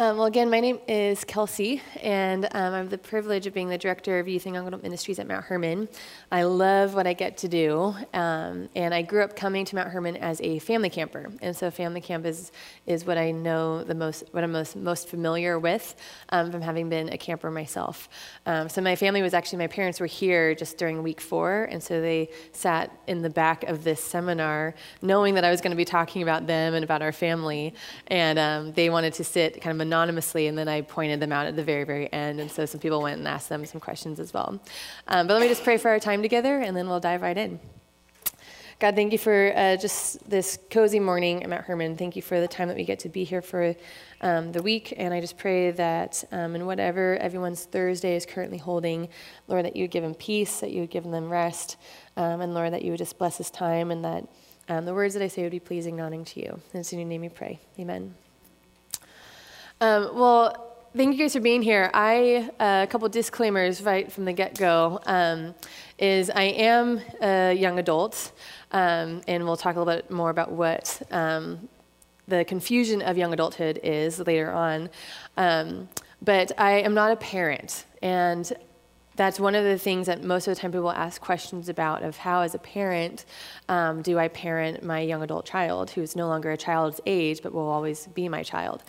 Um, well, again, my name is Kelsey, and um, I have the privilege of being the director of Youth and Young Adult Ministries at Mount Hermon. I love what I get to do, um, and I grew up coming to Mount Hermon as a family camper, and so family camp is, is what I know the most, what I'm most, most familiar with um, from having been a camper myself. Um, so my family was actually, my parents were here just during week four, and so they sat in the back of this seminar knowing that I was going to be talking about them and about our family, and um, they wanted to sit kind of anonymously, and then I pointed them out at the very, very end. And so some people went and asked them some questions as well. Um, but let me just pray for our time together, and then we'll dive right in. God, thank you for uh, just this cozy morning at Hermon. Thank you for the time that we get to be here for um, the week. And I just pray that um, in whatever everyone's Thursday is currently holding, Lord, that you would give them peace, that you would give them rest, um, and Lord, that you would just bless this time and that um, the words that I say would be pleasing honoring to you. And it's in your name we pray. Amen. Um, well, thank you guys for being here. I uh, a couple disclaimers right from the get go. Um, is I am a young adult, um, and we'll talk a little bit more about what um, the confusion of young adulthood is later on. Um, but I am not a parent, and that's one of the things that most of the time people ask questions about of how as a parent um, do i parent my young adult child who is no longer a child's age but will always be my child?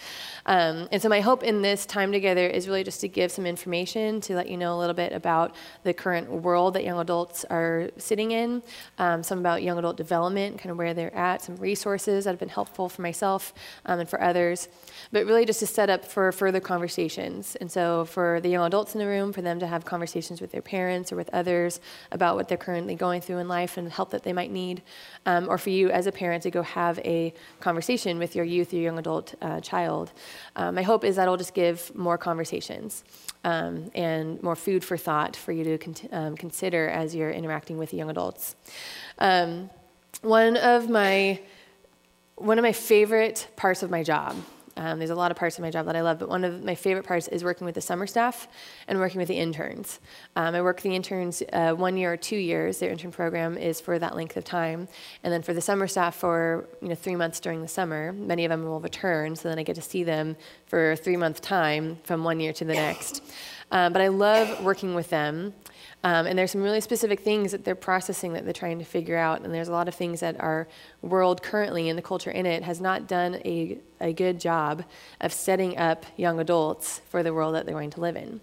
Um, and so my hope in this time together is really just to give some information to let you know a little bit about the current world that young adults are sitting in um, some about young adult development kind of where they're at some resources that have been helpful for myself um, and for others but really just to set up for further conversations. And so for the young adults in the room for them to have conversations conversations with their parents or with others about what they're currently going through in life and help that they might need, um, or for you as a parent to go have a conversation with your youth, your young adult uh, child. Um, my hope is that it'll just give more conversations um, and more food for thought for you to con- um, consider as you're interacting with young adults. Um, one of my one of my favorite parts of my job um, there's a lot of parts of my job that I love, but one of my favorite parts is working with the summer staff and working with the interns. Um, I work with the interns uh, one year or two years. Their intern program is for that length of time, and then for the summer staff for you know three months during the summer. Many of them will return, so then I get to see them for a three month time from one year to the next. Um, but I love working with them. Um, and there's some really specific things that they're processing that they're trying to figure out. And there's a lot of things that our world currently and the culture in it has not done a, a good job of setting up young adults for the world that they're going to live in.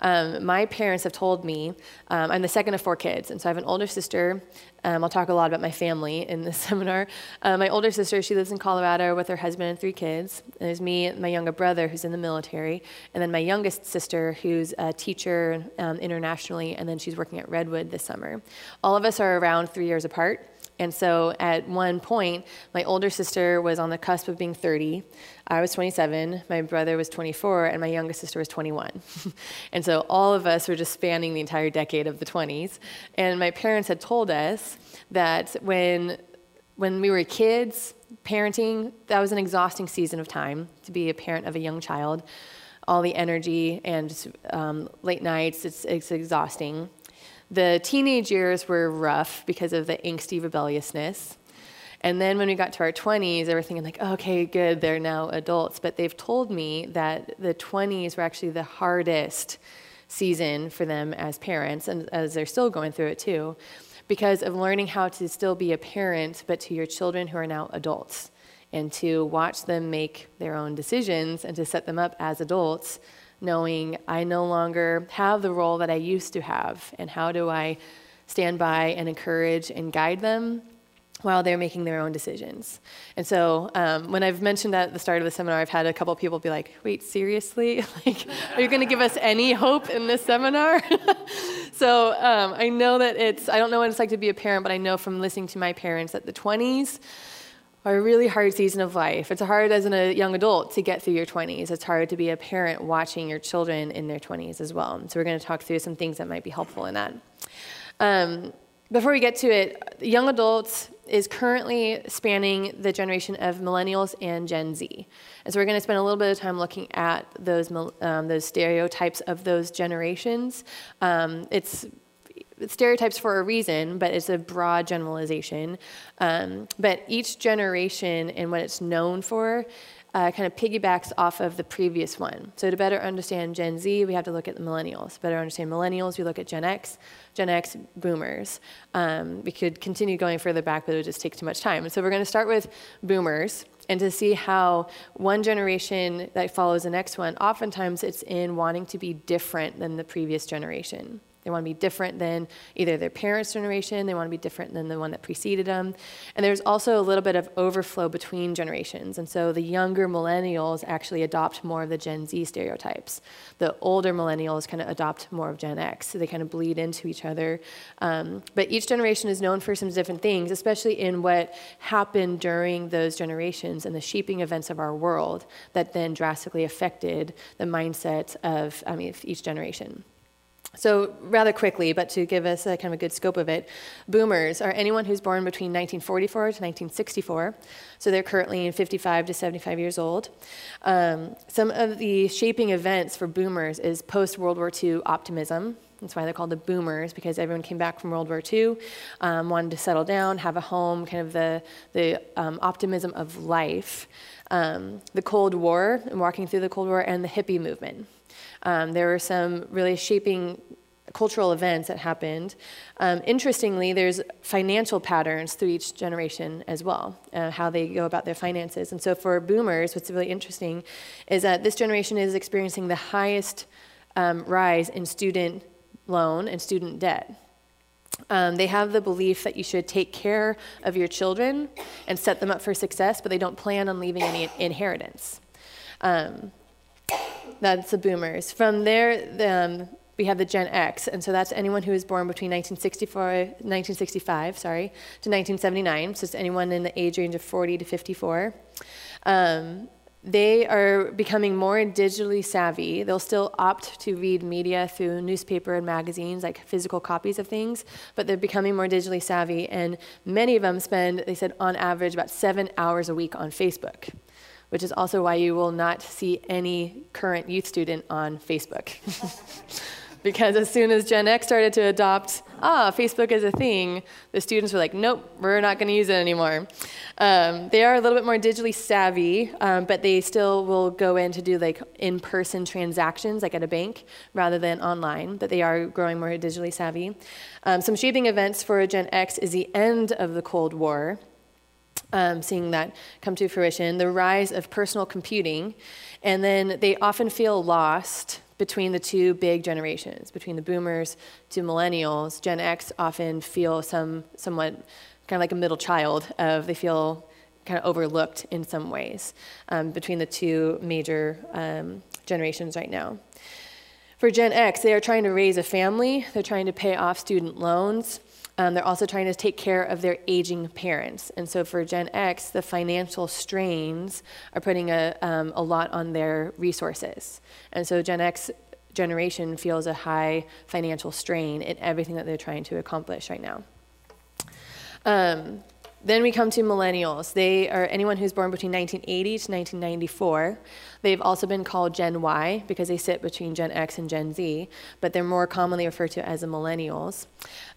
Um, my parents have told me, um, I'm the second of four kids, and so I have an older sister. Um, I'll talk a lot about my family in this seminar. Uh, my older sister, she lives in Colorado with her husband and three kids. And there's me, my younger brother, who's in the military, and then my youngest sister, who's a teacher um, internationally, and then she's working at Redwood this summer. All of us are around three years apart. And so at one point, my older sister was on the cusp of being 30. I was 27, my brother was 24, and my youngest sister was 21. and so all of us were just spanning the entire decade of the 20s. And my parents had told us that when, when we were kids, parenting, that was an exhausting season of time to be a parent of a young child. All the energy and um, late nights, it's, it's exhausting. The teenage years were rough because of the angsty rebelliousness. And then when we got to our 20s, they were thinking, like, okay, good, they're now adults. But they've told me that the 20s were actually the hardest season for them as parents, and as they're still going through it too, because of learning how to still be a parent, but to your children who are now adults, and to watch them make their own decisions and to set them up as adults knowing I no longer have the role that I used to have, and how do I stand by and encourage and guide them while they're making their own decisions. And so um, when I've mentioned that at the start of the seminar, I've had a couple people be like, wait, seriously? like, are you going to give us any hope in this seminar? so um, I know that it's, I don't know what it's like to be a parent, but I know from listening to my parents that the 20s, are a really hard season of life. It's hard as a young adult to get through your 20s. It's hard to be a parent watching your children in their 20s as well. So we're going to talk through some things that might be helpful in that. Um, before we get to it, young adults is currently spanning the generation of millennials and Gen Z. And so we're going to spend a little bit of time looking at those, um, those stereotypes of those generations. Um, it's stereotypes for a reason, but it's a broad generalization. Um, but each generation and what it's known for uh, kind of piggybacks off of the previous one. So to better understand Gen Z, we have to look at the millennials. To better understand millennials, we look at Gen X, Gen X boomers. Um, we could continue going further back, but it would just take too much time. And so we're going to start with boomers and to see how one generation that follows the next one, oftentimes it's in wanting to be different than the previous generation. They want to be different than either their parents' generation, they want to be different than the one that preceded them. And there's also a little bit of overflow between generations. And so the younger millennials actually adopt more of the Gen Z stereotypes. The older millennials kind of adopt more of Gen X. So they kind of bleed into each other. Um, but each generation is known for some different things, especially in what happened during those generations and the shaping events of our world that then drastically affected the mindset of, I mean, each generation. So, rather quickly, but to give us a kind of a good scope of it, boomers are anyone who's born between 1944 to 1964. So, they're currently 55 to 75 years old. Um, some of the shaping events for boomers is post World War II optimism. That's why they're called the boomers, because everyone came back from World War II, um, wanted to settle down, have a home, kind of the, the um, optimism of life. Um, the Cold War, and walking through the Cold War, and the hippie movement. Um, there were some really shaping cultural events that happened. Um, interestingly, there's financial patterns through each generation as well, uh, how they go about their finances. And so for boomers, what's really interesting is that this generation is experiencing the highest um, rise in student loan and student debt. Um, they have the belief that you should take care of your children and set them up for success, but they don't plan on leaving any inheritance. That's the boomers. From there, um, we have the Gen X, and so that's anyone who was born between 1965 sorry, to 1979, so it's anyone in the age range of 40 to 54. Um, they are becoming more digitally savvy. They'll still opt to read media through newspaper and magazines, like physical copies of things, but they're becoming more digitally savvy. And many of them spend, they said, on average, about seven hours a week on Facebook which is also why you will not see any current youth student on Facebook. because as soon as Gen X started to adopt, ah, Facebook is a thing, the students were like, nope, we're not going to use it anymore. Um, they are a little bit more digitally savvy, um, but they still will go in to do like in person transactions, like at a bank, rather than online, but they are growing more digitally savvy. Um, some shaping events for a Gen X is the end of the Cold War um, seeing that come to fruition, the rise of personal computing, and then they often feel lost between the two big generations, between the boomers to millennials. Gen X often feel some somewhat kind of like a middle child of they feel kind of overlooked in some ways um, between the two major um, generations right now. For Gen X, they are trying to raise a family, they're trying to pay off student loans, um, they're also trying to take care of their aging parents. And so for Gen X, the financial strains are putting a, um, a lot on their resources. And so Gen X generation feels a high financial strain in everything that they're trying to accomplish right now. Um, then we come to millennials. They are anyone who's born between 1980 to 1994. They've also been called Gen Y because they sit between Gen X and Gen Z, but they're more commonly referred to as the millennials.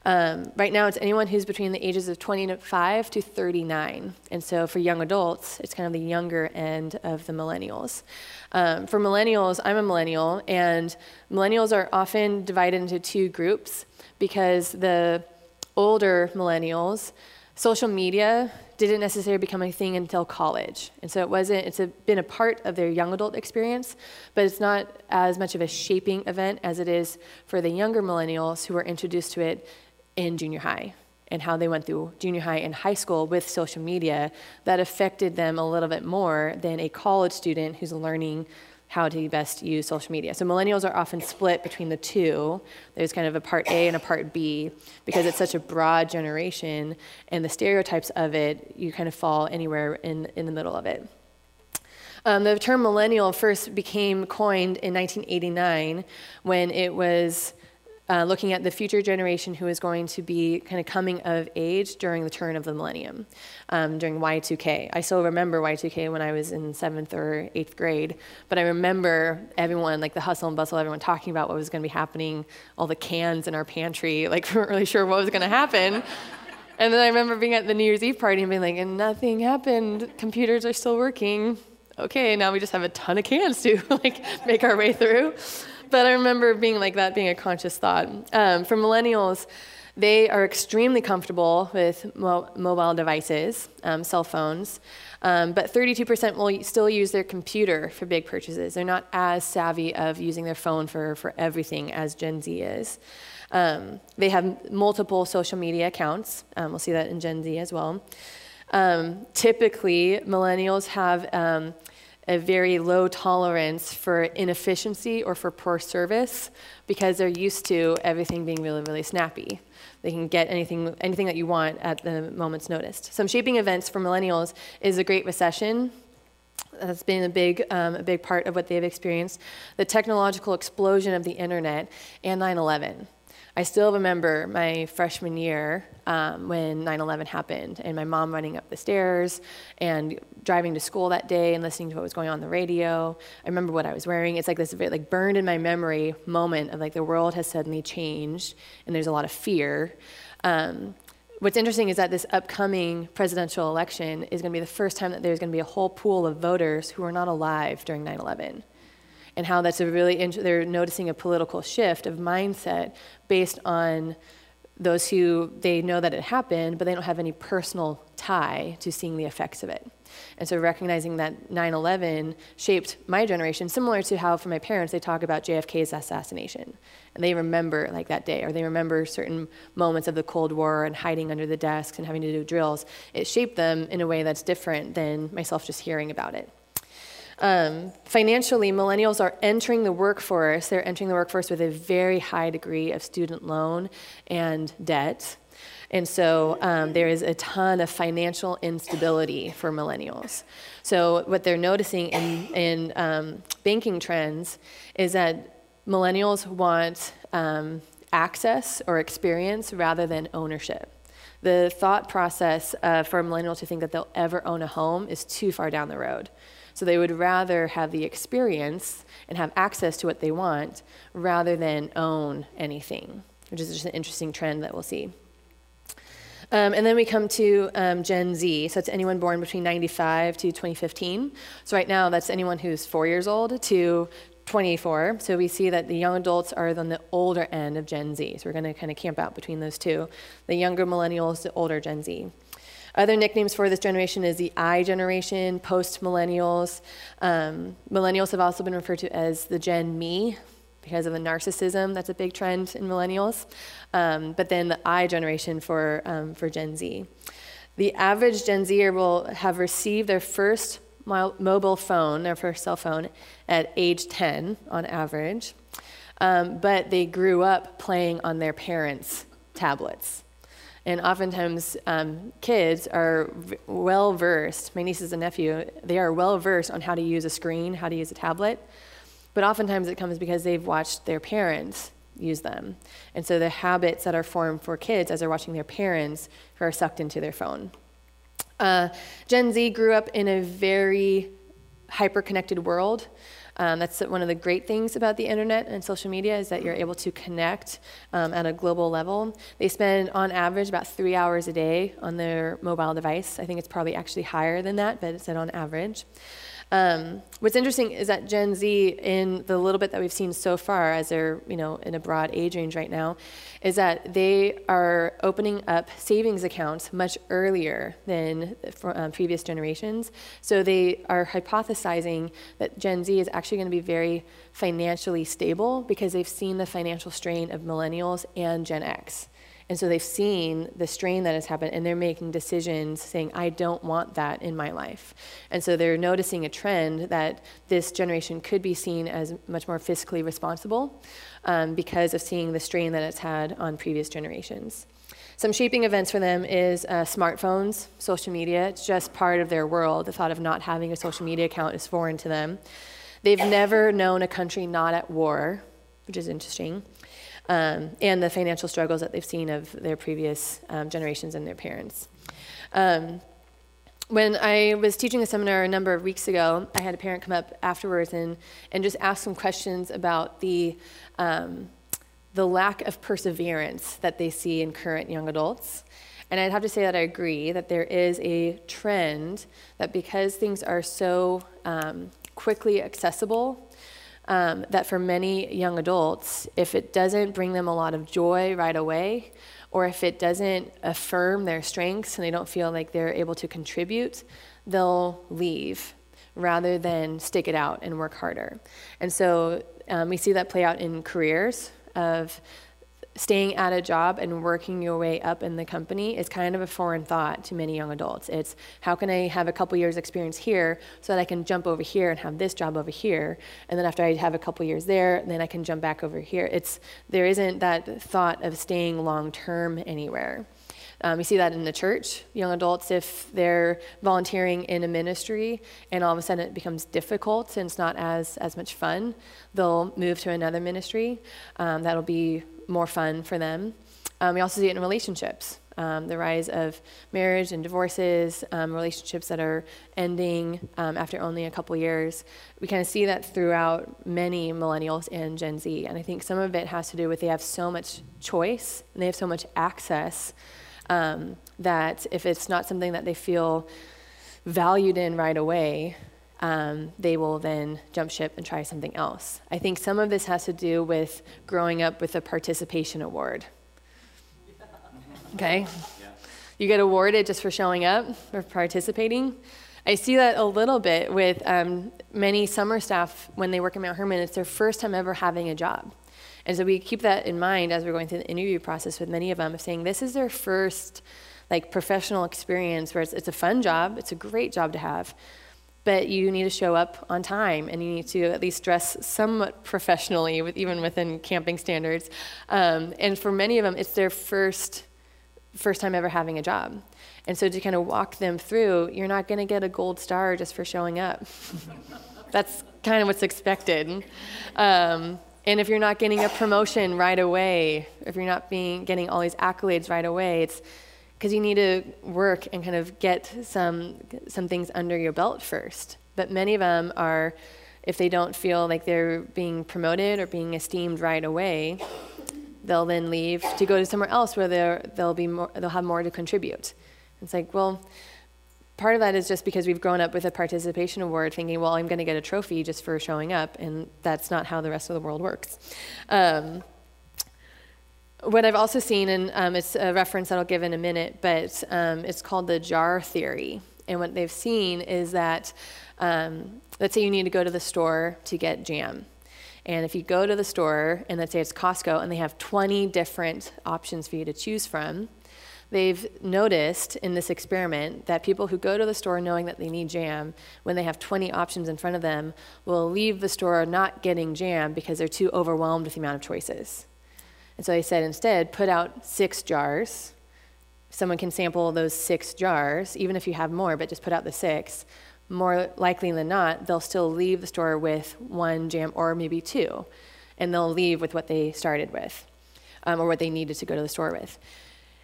Um, right now, it's anyone who's between the ages of 25 to 39. And so for young adults, it's kind of the younger end of the millennials. Um, for millennials, I'm a millennial, and millennials are often divided into two groups because the older millennials, social media didn't necessarily become a thing until college. And so it wasn't, it's a, been a part of their young adult experience, but it's not as much of a shaping event as it is for the younger millennials who were introduced to it in junior high and how they went through junior high and high school with social media that affected them a little bit more than a college student who's learning how to best use social media. So millennials are often split between the two. There's kind of a part A and a part B because it's such a broad generation and the stereotypes of it, you kind of fall anywhere in, in the middle of it. Um, the term millennial first became coined in 1989 when it was uh, looking at the future generation who is going to be kind of coming of age during the turn of the millennium, um, during Y2K. I still remember Y2K when I was in seventh or eighth grade, but I remember everyone, like the hustle and bustle, everyone talking about what was going to be happening, all the cans in our pantry, like we weren't really sure what was going to happen. and then I remember being at the New Year's Eve party and being like, and nothing happened. Computers are still working okay, now we just have a ton of cans to like make our way through. But I remember being like that being a conscious thought. Um, for millennials, they are extremely comfortable with mo- mobile devices, um, cell phones, um, but 32% will still use their computer for big purchases. They're not as savvy of using their phone for, for everything as Gen Z is. Um, they have multiple social media accounts. Um, we'll see that in Gen Z as well. Um, typically, millennials have um, a very low tolerance for inefficiency or for poor service because they're used to everything being really, really snappy. They can get anything, anything that you want at the moment's notice. Some shaping events for millennials is the Great Recession. That's been a big, um, a big part of what they've experienced. The technological explosion of the internet and 9 11. I still remember my freshman year um, when 9 11 happened, and my mom running up the stairs and driving to school that day and listening to what was going on, on the radio. I remember what I was wearing. It's like this very, like burned in my memory moment of like the world has suddenly changed, and there's a lot of fear. Um, what's interesting is that this upcoming presidential election is going to be the first time that there's going to be a whole pool of voters who are not alive during 9 11 and how that's a really int- they're noticing a political shift of mindset based on those who they know that it happened, but they don't have any personal tie to seeing the effects of it. And so recognizing that 9 11 shaped my generation, similar to how for my parents they talk about JFK's assassination. And they remember like that day, or they remember certain moments of the Cold War and hiding under the desks and having to do drills. It shaped them in a way that's different than myself just hearing about it. Um, financially, millennials are entering the workforce. They're entering the workforce with a very high degree of student loan and debt. And so um, there is a ton of financial instability for millennials. So, what they're noticing in, in um, banking trends is that millennials want um, access or experience rather than ownership. The thought process uh, for a millennial to think that they'll ever own a home is too far down the road. So they would rather have the experience and have access to what they want rather than own anything, which is just an interesting trend that we'll see. Um, and then we come to um, Gen Z. So it's anyone born between 95 to 2015. So right now, that's anyone who's four years old to 24. So we see that the young adults are on the older end of Gen Z. So we're going to kind of camp out between those two the younger millennials, the older Gen Z. Other nicknames for this generation is the I generation, post millennials. Um, millennials have also been referred to as the Gen Me because of the narcissism that's a big trend in millennials. Um, but then the I generation for, um, for Gen Z. The average Gen Zer will have received their first mobile phone, their first cell phone, at age 10 on average. Um, but they grew up playing on their parents' tablets. And oftentimes, um, kids are v- well versed, my nieces and nephew, they are well versed on how to use a screen, how to use a tablet. But oftentimes it comes because they've watched their parents use them. And so the habits that are formed for kids as they're watching their parents who are sucked into their phone. Uh, Gen Z grew up in a very hyper connected world. Um, that's one of the great things about the internet and social media is that you're able to connect um, at a global level. They spend, on average, about three hours a day on their mobile device. I think it's probably actually higher than that, but it's on average. Um, what's interesting is that Gen Z, in the little bit that we've seen so far, as they're you know in a broad age range right now, is that they are opening up savings accounts much earlier than for, um, previous generations. So they are hypothesizing that Gen Z is actually going to be very financially stable because they've seen the financial strain of millennials and Gen X. And so they've seen the strain that has happened and they're making decisions saying, I don't want that in my life. And so they're noticing a trend that this generation could be seen as much more fiscally responsible um, because of seeing the strain that it's had on previous generations. Some shaping events for them is uh, smartphones, social media. It's just part of their world. The thought of not having a social media account is foreign to them. They've never known a country not at war, which is interesting um, and the financial struggles that they've seen of their previous um, generations and their parents. Um, when I was teaching a seminar a number of weeks ago, I had a parent come up afterwards and, and just ask some questions about the, um, the lack of perseverance that they see in current young adults. And I'd have to say that I agree that there is a trend that because things are so um, quickly accessible, um, that for many young adults, if it doesn't bring them a lot of joy right away, or if it doesn't affirm their strengths and they don't feel like they're able to contribute, they'll leave rather than stick it out and work harder. And so um, we see that play out in careers of staying at a job and working your way up in the company is kind of a foreign thought to many young adults. It's how can I have a couple years experience here so that I can jump over here and have this job over here, and then after I have a couple years there, then I can jump back over here. It's there isn't that thought of staying long term anywhere. Um, we see that in the church. Young adults, if they're volunteering in a ministry and all of a sudden it becomes difficult and it's not as, as much fun, they'll move to another ministry. Um, that'll be more fun for them. Um, we also see it in relationships. Um, the rise of marriage and divorces, um, relationships that are ending um, after only a couple years. We kind of see that throughout many millennials and Gen Z. And I think some of it has to do with they have so much choice and they have so much access um, that if it's not something that they feel valued in right away, um, they will then jump ship and try something else. I think some of this has to do with growing up with a participation award. Okay? You get awarded just for showing up or participating. I see that a little bit with um, many summer staff when they work at Mount Hermon. It's their first time ever having a job. And so we keep that in mind as we're going through the interview process with many of them, of saying this is their first like professional experience where it's, it's a fun job, it's a great job to have, but you need to show up on time and you need to at least dress somewhat professionally, with, even within camping standards. Um, and for many of them, it's their first first time ever having a job. And so to kind of walk them through, you're not going to get a gold star just for showing up. That's kind of what's expected. Um, and if you're not getting a promotion right away, if you're not being getting all these accolades right away, it's because you need to work and kind of get some some things under your belt first. But many of them are, if they don't feel like they're being promoted or being esteemed right away, they'll then leave to go to somewhere else where they'll be more, they'll have more to contribute. It's like, well, part of that is just because we've grown up with a participation award, thinking, well, I'm going to get a trophy just for showing up, and that's not how the rest of the world works. Um, what I've also seen, and um, it's a reference that I'll give in a minute, but um, it's called the jar theory. And what they've seen is that, um, let's say you need to go to the store to get jam. And if you go to the store, and let's say it's Costco, and they have 20 different options for you to choose from, they've noticed in this experiment that people who go to the store knowing that they need jam, when they have 20 options in front of them, will leave the store not getting jam because they're too overwhelmed with the amount of choices. And so they said instead, put out six jars. Someone can sample those six jars, even if you have more, but just put out the six. More likely than not, they'll still leave the store with one jam or maybe two, and they'll leave with what they started with um, or what they needed to go to the store with.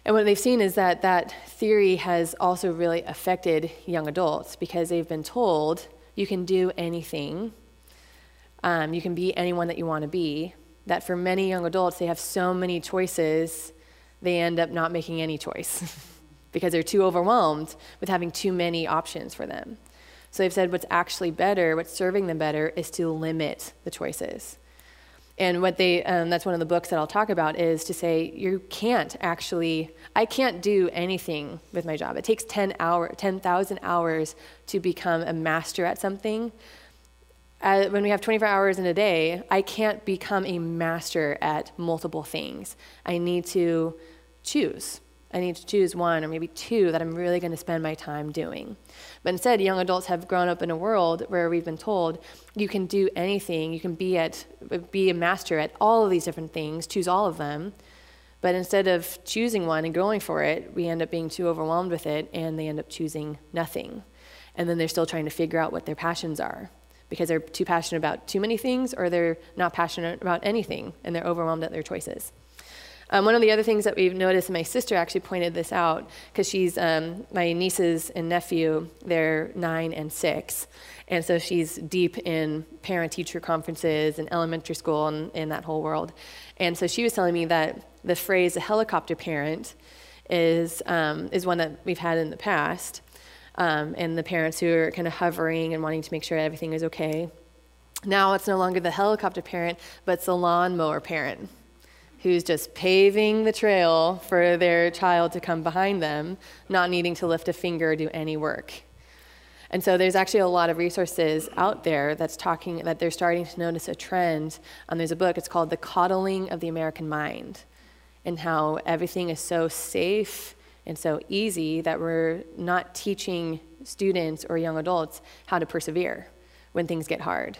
And what they've seen is that that theory has also really affected young adults because they've been told you can do anything, um, you can be anyone that you want to be, that for many young adults, they have so many choices, they end up not making any choice because they're too overwhelmed with having too many options for them. So they've said what's actually better, what's serving them better, is to limit the choices. And what they, um, that's one of the books that I'll talk about, is to say you can't actually, I can't do anything with my job. It takes 10 hour, 10,000 hours to become a master at something uh, when we have 24 hours in a day, I can't become a master at multiple things. I need to choose. I need to choose one or maybe two that I'm really going to spend my time doing. But instead, young adults have grown up in a world where we've been told you can do anything, you can be at be a master at all of these different things, choose all of them. But instead of choosing one and going for it, we end up being too overwhelmed with it and they end up choosing nothing. And then they're still trying to figure out what their passions are because they're too passionate about too many things or they're not passionate about anything and they're overwhelmed at their choices. Um, one of the other things that we've noticed, and my sister actually pointed this out, because she's um, my nieces and nephew, they're nine and six. And so she's deep in parent teacher conferences and elementary school and, and that whole world. And so she was telling me that the phrase a helicopter parent is, um, is one that we've had in the past. Um, and the parents who are kind of hovering and wanting to make sure everything is okay. Now it's no longer the helicopter parent, but it's the lawnmower parent who's just paving the trail for their child to come behind them, not needing to lift a finger or do any work. And so there's actually a lot of resources out there that's talking that they're starting to notice a trend. Um, there's a book, it's called The Coddling of the American Mind, and how everything is so safe and so easy that we're not teaching students or young adults how to persevere when things get hard.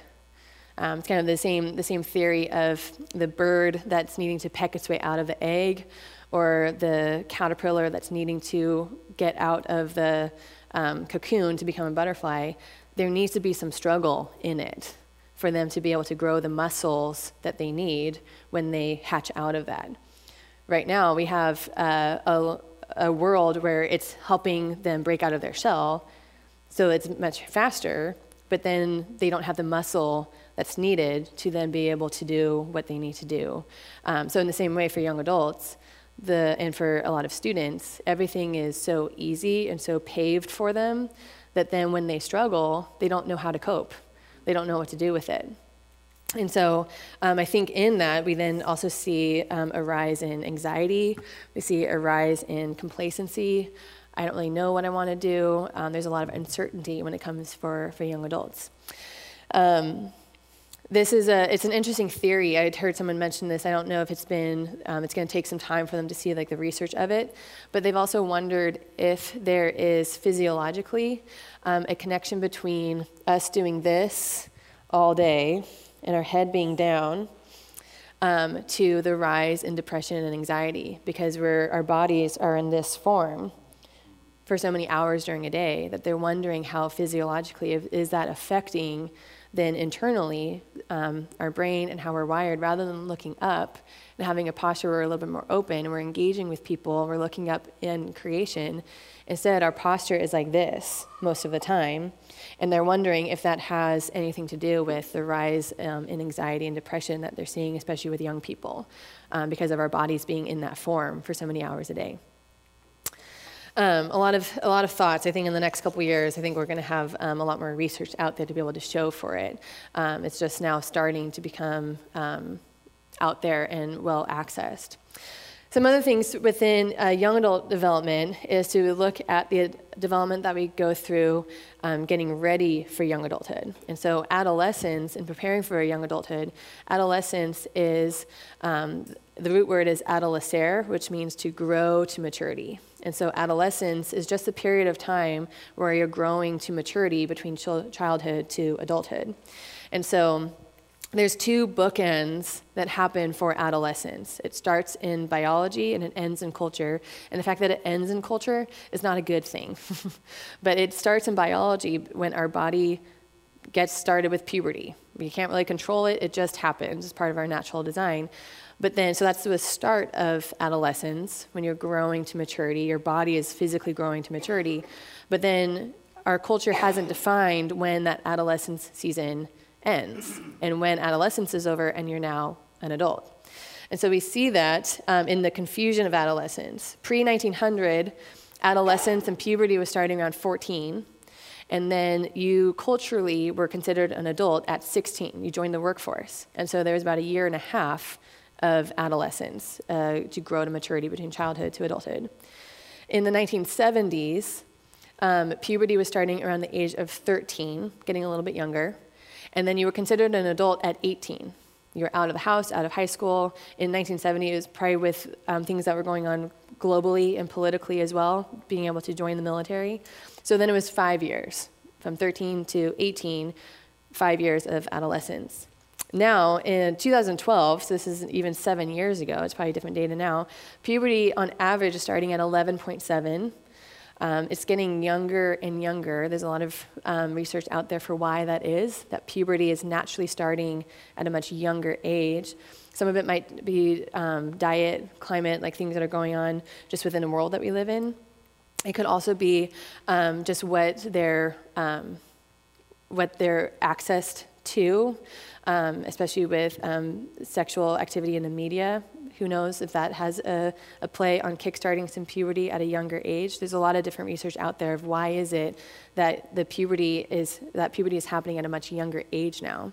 Um, it's kind of the same, the same theory of the bird that's needing to peck its way out of the egg, or the caterpillar that's needing to get out of the um, cocoon to become a butterfly. There needs to be some struggle in it for them to be able to grow the muscles that they need when they hatch out of that. Right now, we have uh, a, a world where it's helping them break out of their shell, so it's much faster, but then they don't have the muscle that's needed to then be able to do what they need to do. Um, so, in the same way for young adults, the, and for a lot of students, everything is so easy and so paved for them that then when they struggle, they don't know how to cope. They don't know what to do with it. And so um, I think in that, we then also see um, a rise in anxiety, we see a rise in complacency. I don't really know what I want to do. Um, there's a lot of uncertainty when it comes for, for young adults. Um, this is a, it's an interesting theory. I had heard someone mention this. I don't know if it's been, um, it's going to take some time for them to see like the research of it. But they've also wondered if there is physiologically um, a connection between us doing this all day and our head being down um, to the rise in depression and anxiety because we're, our bodies are in this form for so many hours during a day that they're wondering how physiologically is that affecting then internally um, our brain and how we're wired rather than looking up and having a posture where we're a little bit more open and we're engaging with people we're looking up in creation. Instead our posture is like this most of the time and they're wondering if that has anything to do with the rise um, in anxiety and depression that they're seeing especially with young people um, because of our bodies being in that form for so many hours a day um, a lot of a lot of thoughts. I think in the next couple years, I think we're going to have um, a lot more research out there to be able to show for it. Um, it's just now starting to become um, out there and well accessed. Some other things within uh, young adult development is to look at the development that we go through um, getting ready for young adulthood. And so, adolescence and preparing for a young adulthood, adolescence is um, the root word is adolescere, which means to grow to maturity. And so, adolescence is just a period of time where you're growing to maturity between childhood to adulthood. And so, there's two bookends that happen for adolescence. It starts in biology and it ends in culture. And the fact that it ends in culture is not a good thing. but it starts in biology when our body gets started with puberty. We can't really control it, it just happens. It's part of our natural design. But then, so that's the start of adolescence when you're growing to maturity. Your body is physically growing to maturity. But then our culture hasn't defined when that adolescence season ends and when adolescence is over and you're now an adult. And so we see that um, in the confusion of adolescence. Pre 1900, adolescence and puberty was starting around 14. And then you culturally were considered an adult at 16. You joined the workforce. And so there was about a year and a half of adolescence uh, to grow to maturity between childhood to adulthood. In the 1970s, um, puberty was starting around the age of 13, getting a little bit younger, and then you were considered an adult at 18. You were out of the house, out of high school. In 1970, it was probably with um, things that were going on globally and politically as well, being able to join the military. So then it was five years, from 13 to 18, five years of adolescence. Now, in 2012, so this is even seven years ago, it's probably different data now, puberty on average is starting at 11.7. Um, it's getting younger and younger. There's a lot of um, research out there for why that is, that puberty is naturally starting at a much younger age. Some of it might be um, diet, climate, like things that are going on just within the world that we live in. It could also be um, just what they're, um, what they're accessed to, um, especially with sexual activity in the media who knows if that has a, a play on kickstarting some puberty at a younger age? There's a lot of different research out there of why is it that the puberty is that puberty is happening at a much younger age now.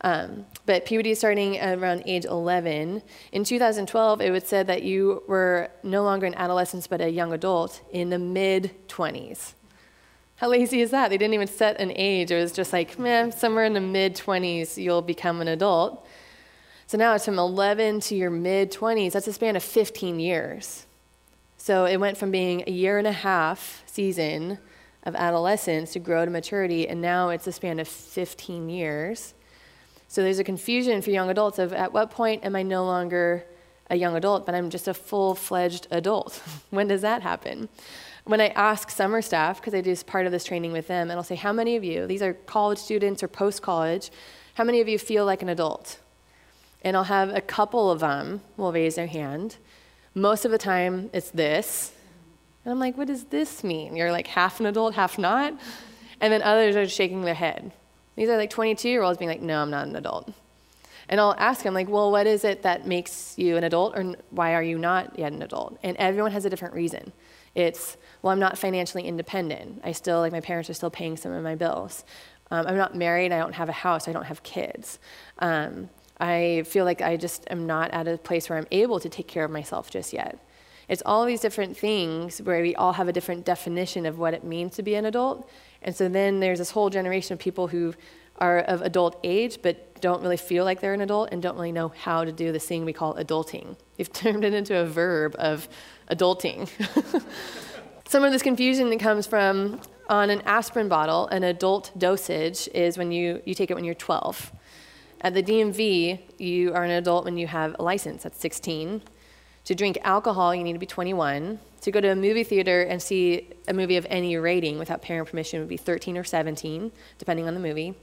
Um, but puberty is starting around age 11. In 2012, it was said that you were no longer an adolescent but a young adult in the mid 20s. How lazy is that? They didn't even set an age. It was just like, man, somewhere in the mid 20s, you'll become an adult. So now it's from 11 to your mid 20s. That's a span of 15 years. So it went from being a year and a half season of adolescence to grow to maturity, and now it's a span of 15 years. So there's a confusion for young adults of at what point am I no longer a young adult, but I'm just a full fledged adult? when does that happen? When I ask summer staff, because I do this part of this training with them, and I'll say, How many of you, these are college students or post college, how many of you feel like an adult? and I'll have a couple of them will raise their hand. Most of the time, it's this. And I'm like, what does this mean? You're like half an adult, half not? And then others are shaking their head. These are like 22 year olds being like, no, I'm not an adult. And I'll ask them, like, well, what is it that makes you an adult, or why are you not yet an adult? And everyone has a different reason. It's, well, I'm not financially independent. I still, like, my parents are still paying some of my bills. Um, I'm not married. I don't have a house. I don't have kids. Um, I feel like I just am not at a place where I'm able to take care of myself just yet. It's all these different things where we all have a different definition of what it means to be an adult. And so then there's this whole generation of people who are of adult age but don't really feel like they're an adult and don't really know how to do this thing we call adulting. They've turned it into a verb of adulting. Some of this confusion that comes from on an aspirin bottle, an adult dosage is when you, you take it when you're 12. At the DMV, you are an adult when you have a license, that's 16. To drink alcohol, you need to be 21. To go to a movie theater and see a movie of any rating without parent permission would be 13 or 17, depending on the movie.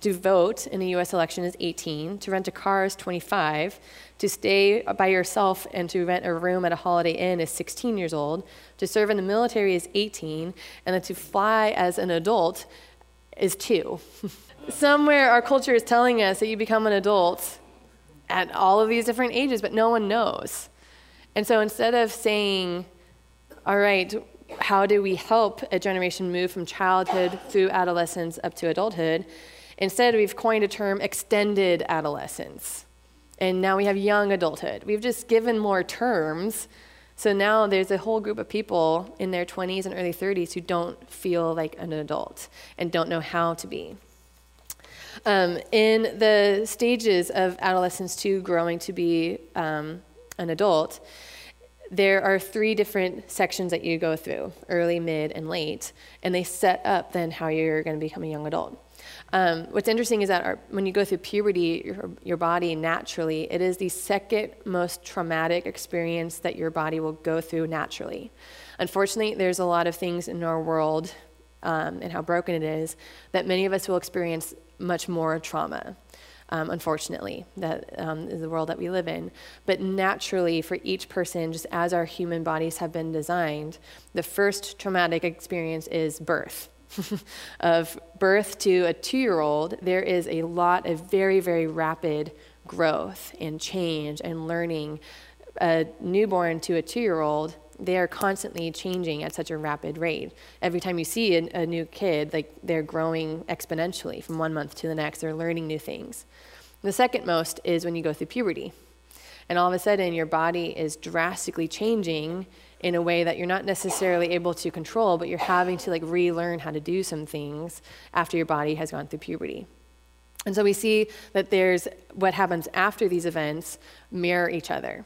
To vote in a US election is 18. To rent a car is 25. To stay by yourself and to rent a room at a Holiday Inn is 16 years old. To serve in the military is 18. And then to fly as an adult is 2. somewhere our culture is telling us that you become an adult at all of these different ages, but no one knows. And so instead of saying, all right, how do we help a generation move from childhood through adolescence up to adulthood? Instead, we've coined a term extended adolescence. And now we have young adulthood. We've just given more terms. So now there's a whole group of people in their 20s and early 30s who don't feel like an adult and don't know how to be. Um, in the stages of adolescence to growing to be um, an adult, there are three different sections that you go through early, mid, and late, and they set up then how you're going to become a young adult. Um, what's interesting is that our, when you go through puberty, your, your, body naturally, it is the second most traumatic experience that your body will go through naturally. Unfortunately, there's a lot of things in our world um, and how broken it is that many of us will experience much more trauma. Um, unfortunately, that um, is the world that we live in. But naturally, for each person, just as our human bodies have been designed, the first traumatic experience is birth. of birth to a two year old, there is a lot of very, very rapid growth and change and learning. A newborn to a two year old they are constantly changing at such a rapid rate. Every time you see a, a, new kid, like they're growing exponentially from one month to the next. They're learning new things. The second most is when you go through puberty. And all of a sudden, your body is drastically changing in a way that you're not necessarily able to control, but you're having to like relearn how to do some things after your body has gone through puberty. And so we see that there's what happens after these events mirror each other.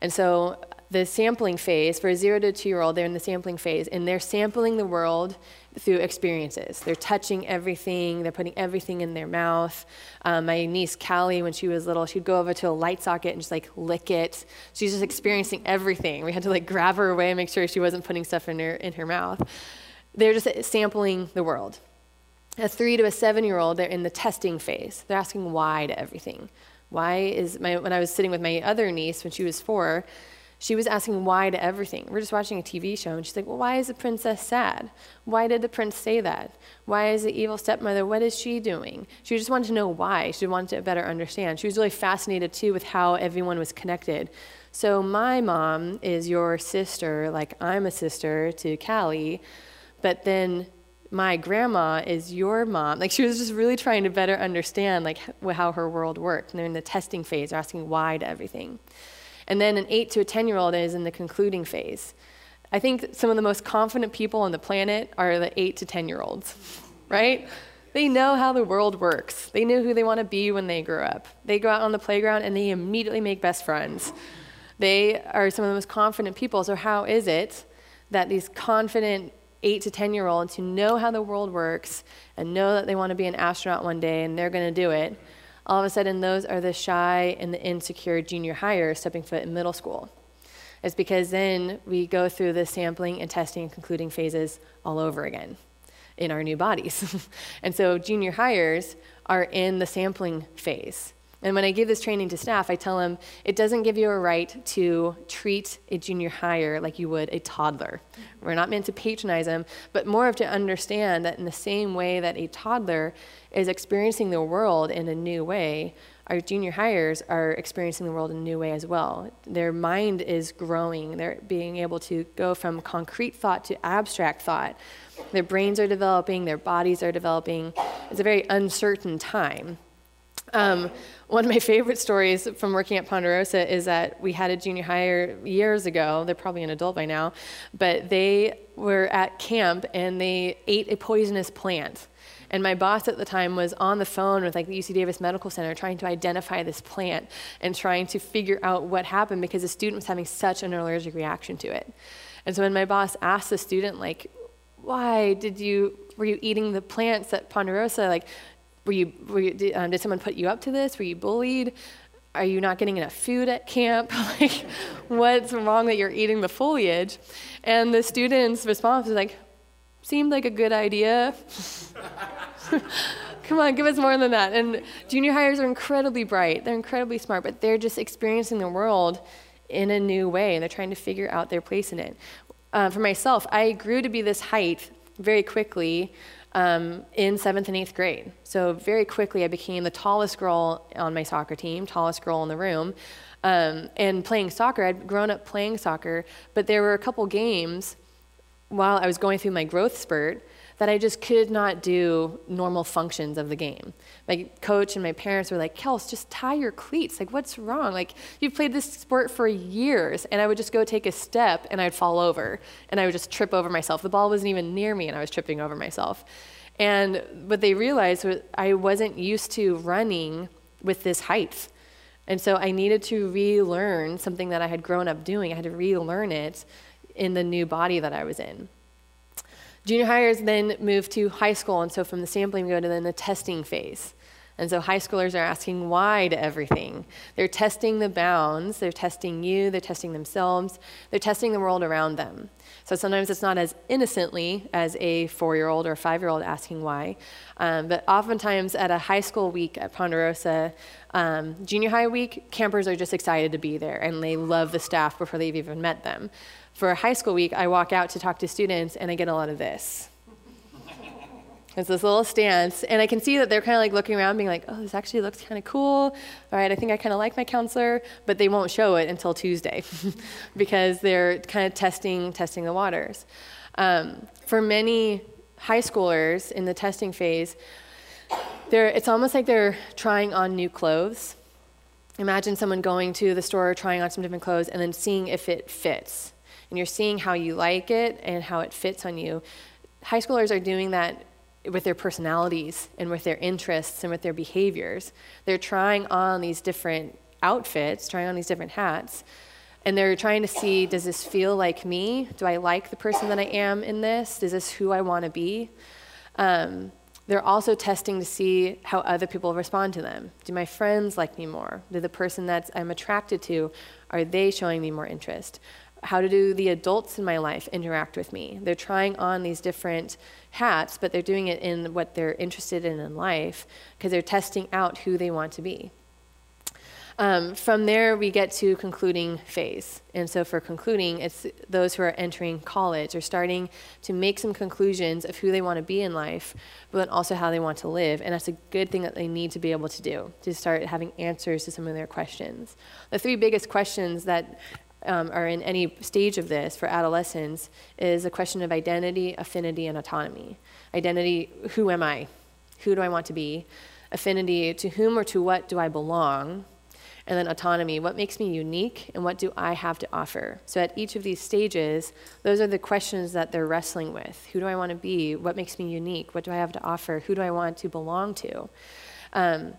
And so the sampling phase for a zero to two year old, they're in the sampling phase, and they're sampling the world through experiences. They're touching everything, they're putting everything in their mouth. Um, my niece Callie, when she was little, she'd go over to a light socket and just like lick it. She's just experiencing everything. We had to like grab her away and make sure she wasn't putting stuff in her, in her mouth. They're just sampling the world. A three to a seven year old, they're in the testing phase. They're asking why to everything. Why is my, when I was sitting with my other niece when she was four, she was asking why to everything. We're just watching a TV show, and she's like, Well, why is the princess sad? Why did the prince say that? Why is the evil stepmother, what is she doing? She just wanted to know why. She wanted to better understand. She was really fascinated, too, with how everyone was connected. So, my mom is your sister, like I'm a sister to Callie, but then my grandma is your mom. Like she was just really trying to better understand like how her world worked. And they're in the testing phase, asking why to everything. And then an eight to a 10 year old is in the concluding phase. I think some of the most confident people on the planet are the eight to 10 year olds, right? They know how the world works. They know who they want to be when they grow up. They go out on the playground and they immediately make best friends. They are some of the most confident people. So, how is it that these confident eight to 10 year olds who know how the world works and know that they want to be an astronaut one day and they're going to do it all of a sudden those are the shy and the insecure junior hires stepping foot in middle school. It's because then we go through the sampling and testing and concluding phases all over again in our new bodies. and so junior hires are in the sampling phase. And when I give this training to staff, I tell them it doesn't give you a right to treat a junior hire like you would a toddler. We're not meant to patronize them, but more of to understand that in the same way that a toddler is experiencing the world in a new way, our junior hires are experiencing the world in a new way as well. Their mind is growing. They're being able to go from concrete thought to abstract thought. Their brains are developing, their bodies are developing. It's a very uncertain time. Um, one of my favorite stories from working at Ponderosa is that we had a junior hire years ago. They're probably an adult by now, but they were at camp and they ate a poisonous plant. And my boss at the time was on the phone with like the UC Davis Medical Center trying to identify this plant and trying to figure out what happened because the student was having such an allergic reaction to it. And so when my boss asked the student like, why did you were you eating the plants at Ponderosa? Like, were you, were you did, um, did someone put you up to this? Were you bullied? Are you not getting enough food at camp? like, what's wrong that you're eating the foliage? And the student's response was like, seemed like a good idea. Come on, give us more than that. And junior hires are incredibly bright, they're incredibly smart, but they're just experiencing the world in a new way, and they're trying to figure out their place in it. Uh, for myself, I grew to be this height very quickly um, in seventh and eighth grade. So very quickly, I became the tallest girl on my soccer team, tallest girl in the room. Um, and playing soccer, I'd grown up playing soccer, but there were a couple games while I was going through my growth spurt that I just could not do normal functions of the game. My coach and my parents were like, Kels, just tie your cleats. Like, what's wrong? Like, you've played this sport for years. And I would just go take a step and I'd fall over and I would just trip over myself. The ball wasn't even near me and I was tripping over myself. And what they realized was I wasn't used to running with this height. And so I needed to relearn something that I had grown up doing. I had to relearn it in the new body that I was in. Junior hires then move to high school, and so from the sampling, we go to then the testing phase. And so high schoolers are asking why to everything. They're testing the bounds, they're testing you, they're testing themselves, they're testing the world around them. So sometimes it's not as innocently as a four year old or five year old asking why. Um, but oftentimes at a high school week at Ponderosa, um, junior high week, campers are just excited to be there and they love the staff before they've even met them for high school week, I walk out to talk to students and I get a lot of this. It's this little stance, and I can see that they're kind of like looking around, being like, "Oh, this actually looks kind of cool. All right, I think I kind of like my counselor," but they won't show it until Tuesday because they're kind of testing testing the waters. Um, for many high schoolers in the testing phase, it's almost like they're trying on new clothes. Imagine someone going to the store, trying on some different clothes, and then seeing if it fits and you're seeing how you like it and how it fits on you. High schoolers are doing that with their personalities and with their interests and with their behaviors. They're trying on these different outfits, trying on these different hats. And they're trying to see does this feel like me? Do I like the person that I am in this? Is this who I want to be? Um, they're also testing to see how other people respond to them. Do my friends like me more? Do the person that I'm attracted to, are they showing me more interest? How do the adults in my life interact with me? They're trying on these different hats, but they're doing it in what they're interested in in life because they're testing out who they want to be. Um, from there, we get to concluding phase. And so, for concluding, it's those who are entering college or starting to make some conclusions of who they want to be in life, but also how they want to live. And that's a good thing that they need to be able to do, to start having answers to some of their questions. The three biggest questions that um, are in any stage of this for adolescents is a question of identity, affinity, and autonomy. Identity, who am I? Who do I want to be? Affinity, to whom or to what do I belong? And then autonomy, what makes me unique and what do I have to offer? So at each of these stages, those are the questions that they're wrestling with. Who do I want to be? What makes me unique? What do I have to offer? Who do I want to belong to? Um,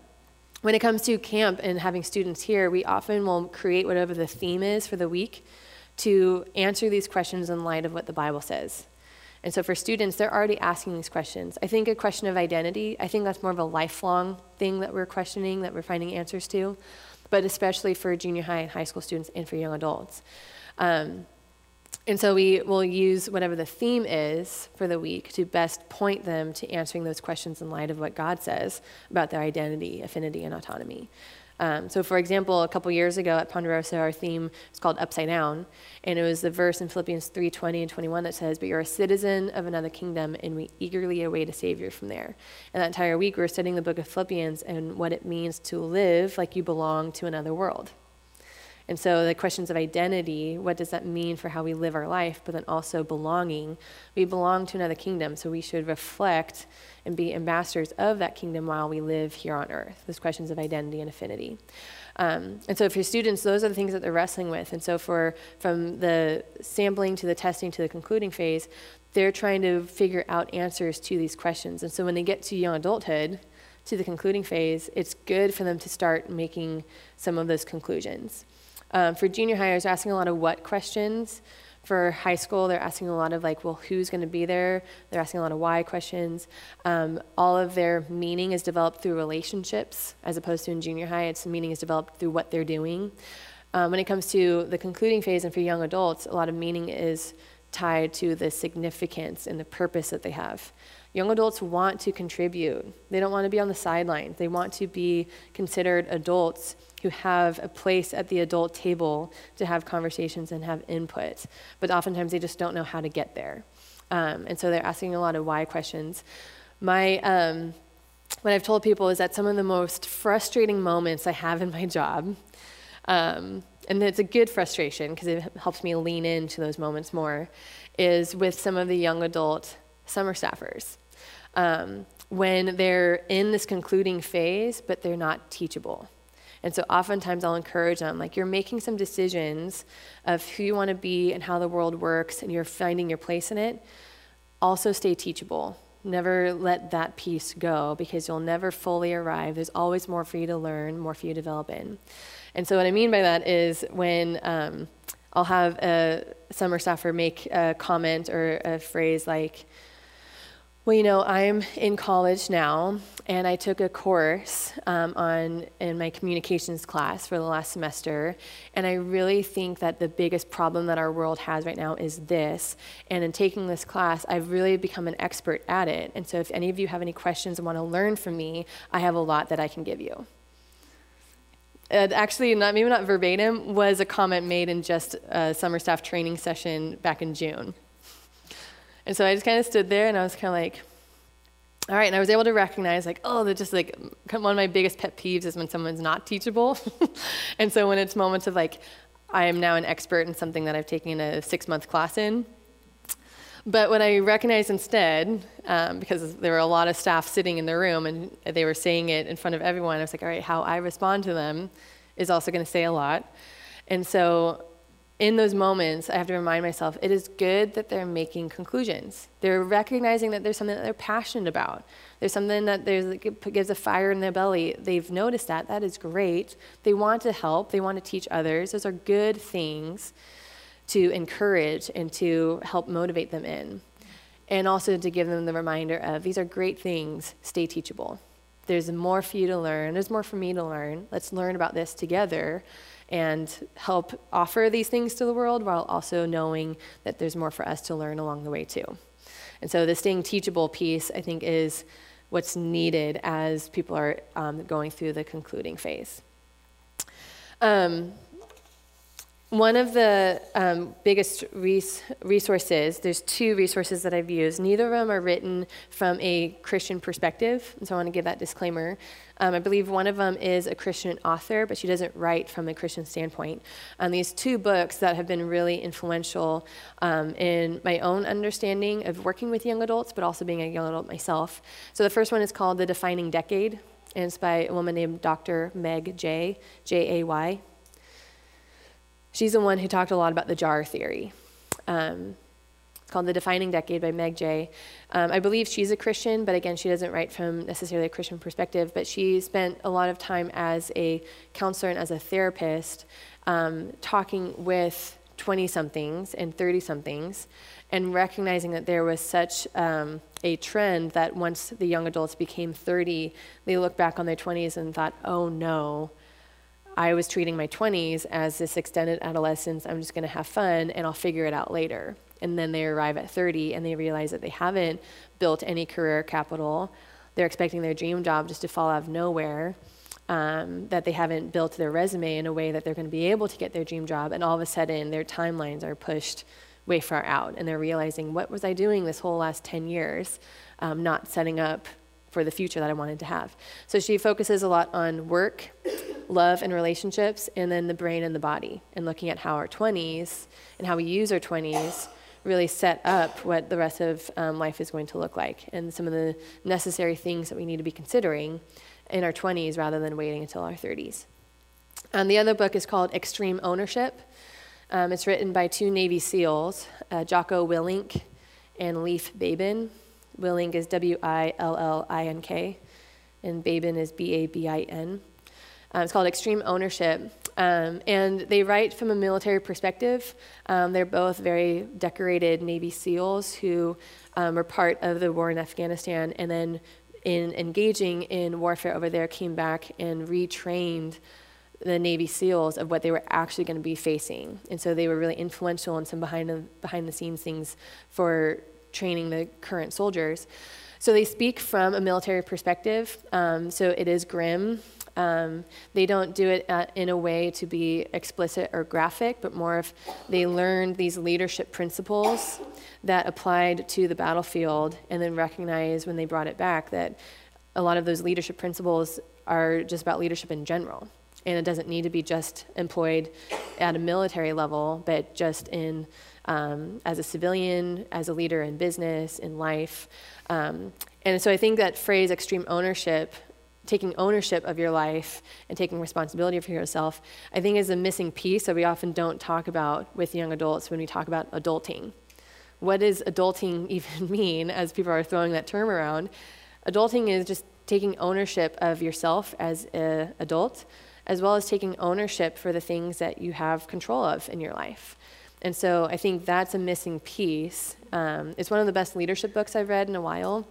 when it comes to camp and having students here, we often will create whatever the theme is for the week to answer these questions in light of what the Bible says. And so for students, they're already asking these questions. I think a question of identity, I think that's more of a lifelong thing that we're questioning, that we're finding answers to but especially for junior high and high school students and for young adults. Um, and so we will use whatever the theme is for the week to best point them to answering those questions in light of what God says about their identity, affinity, and autonomy. Um, so, for example, a couple years ago at Ponderosa, our theme was called Upside Down, and it was the verse in Philippians 3:20 and 21 that says, "But you're a citizen of another kingdom, and we eagerly await a Savior from there." And that entire week, we were studying the book of Philippians and what it means to live like you belong to another world. And so the questions of identity, what does that mean for how we live our life, but then also belonging. We belong to another kingdom, so we should reflect and be ambassadors of that kingdom while we live here on earth. Those questions of identity and affinity. Um, and so for students, those are the things that they're wrestling with. And so for from the sampling to the testing to the concluding phase, they're trying to figure out answers to these questions. And so when they get to young adulthood, to the concluding phase, it's good for them to start making some of those conclusions. Um, for junior hires, they're asking a lot of what questions. For high school, they're asking a lot of like, well, who's going to be there? They're asking a lot of why questions. Um, all of their meaning is developed through relationships, as opposed to in junior high, its meaning is developed through what they're doing. Um, when it comes to the concluding phase and for young adults, a lot of meaning is tied to the significance and the purpose that they have. Young adults want to contribute. They don't want to be on the sidelines. They want to be considered adults who have a place at the adult table to have conversations and have input. But oftentimes they just don't know how to get there. Um, and so they're asking a lot of why questions. My, um, what I've told people is that some of the most frustrating moments I have in my job, um, and it's a good frustration because it helps me lean into those moments more, is with some of the young adult summer staffers. Um, when they're in this concluding phase, but they're not teachable. And so oftentimes I'll encourage them, like, you're making some decisions of who you want to be and how the world works, and you're finding your place in it. Also, stay teachable. Never let that piece go because you'll never fully arrive. There's always more for you to learn, more for you to develop in. And so, what I mean by that is when um, I'll have a summer staffer make a comment or a phrase like, well, you know, I'm in college now, and I took a course um, on in my communications class for the last semester, and I really think that the biggest problem that our world has right now is this. And in taking this class, I've really become an expert at it. And so, if any of you have any questions and want to learn from me, I have a lot that I can give you. It actually, not maybe not verbatim, was a comment made in just a summer staff training session back in June. And so I just kind of stood there and I was kind of like, all right, and I was able to recognize, like, oh, they're just like, one of my biggest pet peeves is when someone's not teachable. and so when it's moments of like, I am now an expert in something that I've taken a six month class in. But what I recognized instead, um, because there were a lot of staff sitting in the room and they were saying it in front of everyone, I was like, all right, how I respond to them is also going to say a lot. And so in those moments, I have to remind myself it is good that they're making conclusions. They're recognizing that there's something that they're passionate about. There's something that there's, gives a fire in their belly. They've noticed that. That is great. They want to help, they want to teach others. Those are good things to encourage and to help motivate them in. And also to give them the reminder of these are great things, stay teachable. There's more for you to learn, there's more for me to learn. Let's learn about this together and help offer these things to the world while also knowing that there's more for us to learn along the way, too. And so, the staying teachable piece, I think, is what's needed as people are um, going through the concluding phase. Um, one of the um, biggest res- resources, there's two resources that I've used. Neither of them are written from a Christian perspective, and so I want to give that disclaimer. Um, I believe one of them is a Christian author, but she doesn't write from a Christian standpoint. Um, these two books that have been really influential um, in my own understanding of working with young adults, but also being a young adult myself. So the first one is called The Defining Decade, and it's by a woman named Dr. Meg Jay, J A Y. She's the one who talked a lot about the jar theory. Um, called The Defining Decade by Meg Jay. Um, I believe she's a Christian, but again, she doesn't write from necessarily a Christian perspective. But she spent a lot of time as a counselor and as a therapist um, talking with 20 somethings and 30 somethings and recognizing that there was such um, a trend that once the young adults became 30, they looked back on their 20s and thought, oh no, I was treating my 20s as this extended adolescence. I'm just going to have fun and I'll figure it out later. And then they arrive at 30 and they realize that they haven't built any career capital. They're expecting their dream job just to fall out of nowhere. Um, that they haven't built their resume in a way that they're going to be able to get their dream job. And all of a sudden, their timelines are pushed way far out. And they're realizing, what was I doing this whole last 10 years? Um, not setting up for the future that I wanted to have. So she focuses a lot on work, love, and relationships, and then the brain and the body, and looking at how our 20s and how we use our 20s really set up what the rest of um, life is going to look like, and some of the necessary things that we need to be considering in our 20s rather than waiting until our 30s. Um, the other book is called Extreme Ownership. Um, it's written by two Navy SEALs, uh, Jocko Willink and Leif Babin. Willink is W I L L I N K, and Babin is B A B I N. Uh, it's called Extreme Ownership. Um, and they write from a military perspective. Um, they're both very decorated Navy SEALs who um, were part of the war in Afghanistan and then, in engaging in warfare over there, came back and retrained the Navy SEALs of what they were actually going to be facing. And so they were really influential in some behind the, behind the scenes things for training the current soldiers. So they speak from a military perspective. Um, so it is grim. Um, they don't do it at, in a way to be explicit or graphic, but more of they learned these leadership principles that applied to the battlefield and then recognized when they brought it back that a lot of those leadership principles are just about leadership in general. And it doesn't need to be just employed at a military level, but just in um, as a civilian, as a leader in business, in life. Um, and so I think that phrase extreme ownership, taking ownership of your life and taking responsibility for yourself, I think is a missing piece that we often don't talk about with young adults when we talk about adulting. What does adulting even mean as people are throwing that term around? Adulting is just taking ownership of yourself as an adult, as well as taking ownership for the things that you have control of in your life. And so I think that's a missing piece. Um, it's one of the best leadership books I've read in a while.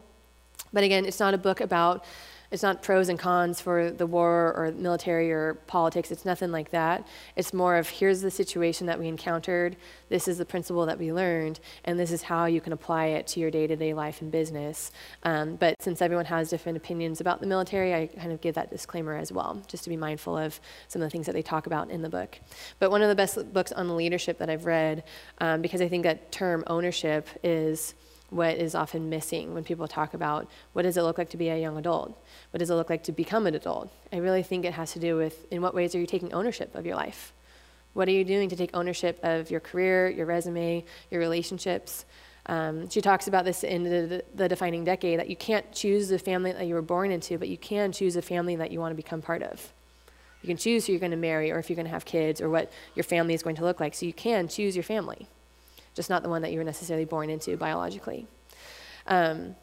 But again, it's not a book about it's not pros and cons for the war or military or politics. It's nothing like that. It's more of here's the situation that we encountered, this is the principle that we learned, and this is how you can apply it to your day to day life and business. Um, but since everyone has different opinions about the military, I kind of give that disclaimer as well, just to be mindful of some of the things that they talk about in the book. But one of the best books on leadership that I've read, um, because I think that term ownership is what is often missing when people talk about what does it look like to be a young adult? What does it look like to become an adult? I really think it has to do with in what ways are you taking ownership of your life? What are you doing to take ownership of your career, your resume, your relationships? Um, she talks about this in the, the, defining decade that you can't choose the family that you were born into, but you can choose a family that you want to become part of. You can choose who you're going to marry or if you're going to have kids or what your family is going to look like. So you can choose your family, just not the one that you were necessarily born into biologically. Um,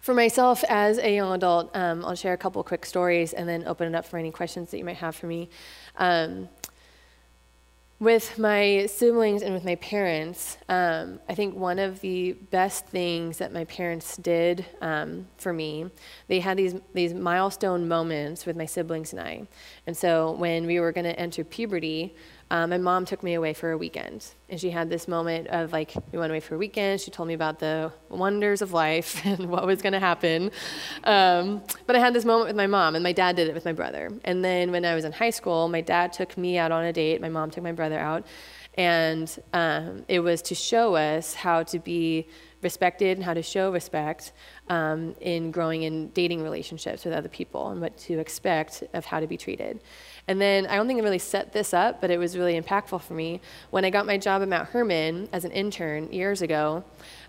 for myself as a young adult, um, I'll share a couple quick stories and then open it up for any questions that you might have for me. Um, with my siblings and with my parents, um, I think one of the best things that my parents did um, for me, they had these these milestone moments with my siblings and I. And so when we were going to enter puberty, um, my mom took me away for a weekend. And she had this moment of like, we went away for a weekend. She told me about the wonders of life and what was going to happen. Um, but I had this moment with my mom, and my dad did it with my brother. And then when I was in high school, my dad took me out on a date. My mom took my brother out. And um, it was to show us how to be respected and how to show respect um, in growing in dating relationships with other people and what to expect of how to be treated. And then I don't think it really set this up, but it was really impactful for me. When I got my job at Mount Hermon as an intern years ago,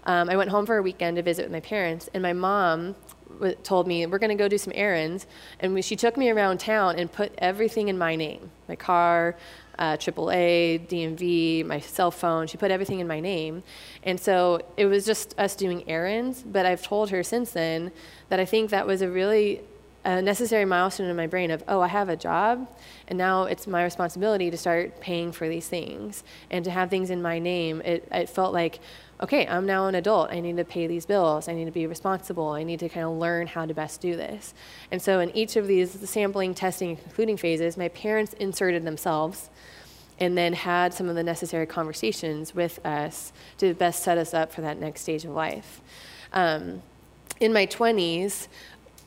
um, I went home for a weekend to visit with my parents, and my mom w- told me, We're going to go do some errands. And we, she took me around town and put everything in my name my car, uh, AAA, DMV, my cell phone. She put everything in my name. And so it was just us doing errands. But I've told her since then that I think that was a really a necessary milestone in my brain of, oh, I have a job, and now it's my responsibility to start paying for these things. And to have things in my name, it, it felt like, okay, I'm now an adult. I need to pay these bills. I need to be responsible. I need to kind of learn how to best do this. And so, in each of these sampling, testing, and concluding phases, my parents inserted themselves and then had some of the necessary conversations with us to best set us up for that next stage of life. Um, in my 20s,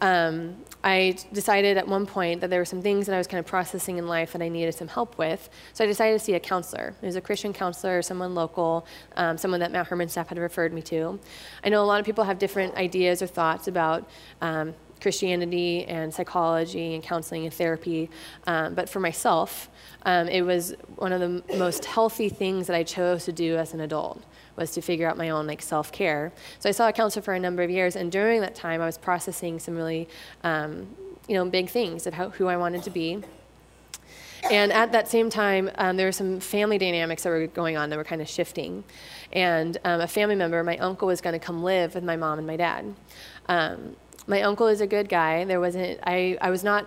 um, I decided at one point that there were some things that I was kind of processing in life that I needed some help with. So I decided to see a counselor. It was a Christian counselor, someone local, um, someone that Mount Hermon staff had referred me to. I know a lot of people have different ideas or thoughts about um, Christianity and psychology and counseling and therapy. Um, but for myself, um, it was one of the most healthy things that I chose to do as an adult was to figure out my own like self care. So I saw a counselor for a number of years, and during that time, I was processing some really, um, you know, big things of how, who I wanted to be. And at that same time, um, there were some family dynamics that were going on that were kind of shifting. And um, a family member, my uncle, was going to come live with my mom and my dad. Um, my uncle is a good guy. There wasn't, I, I was not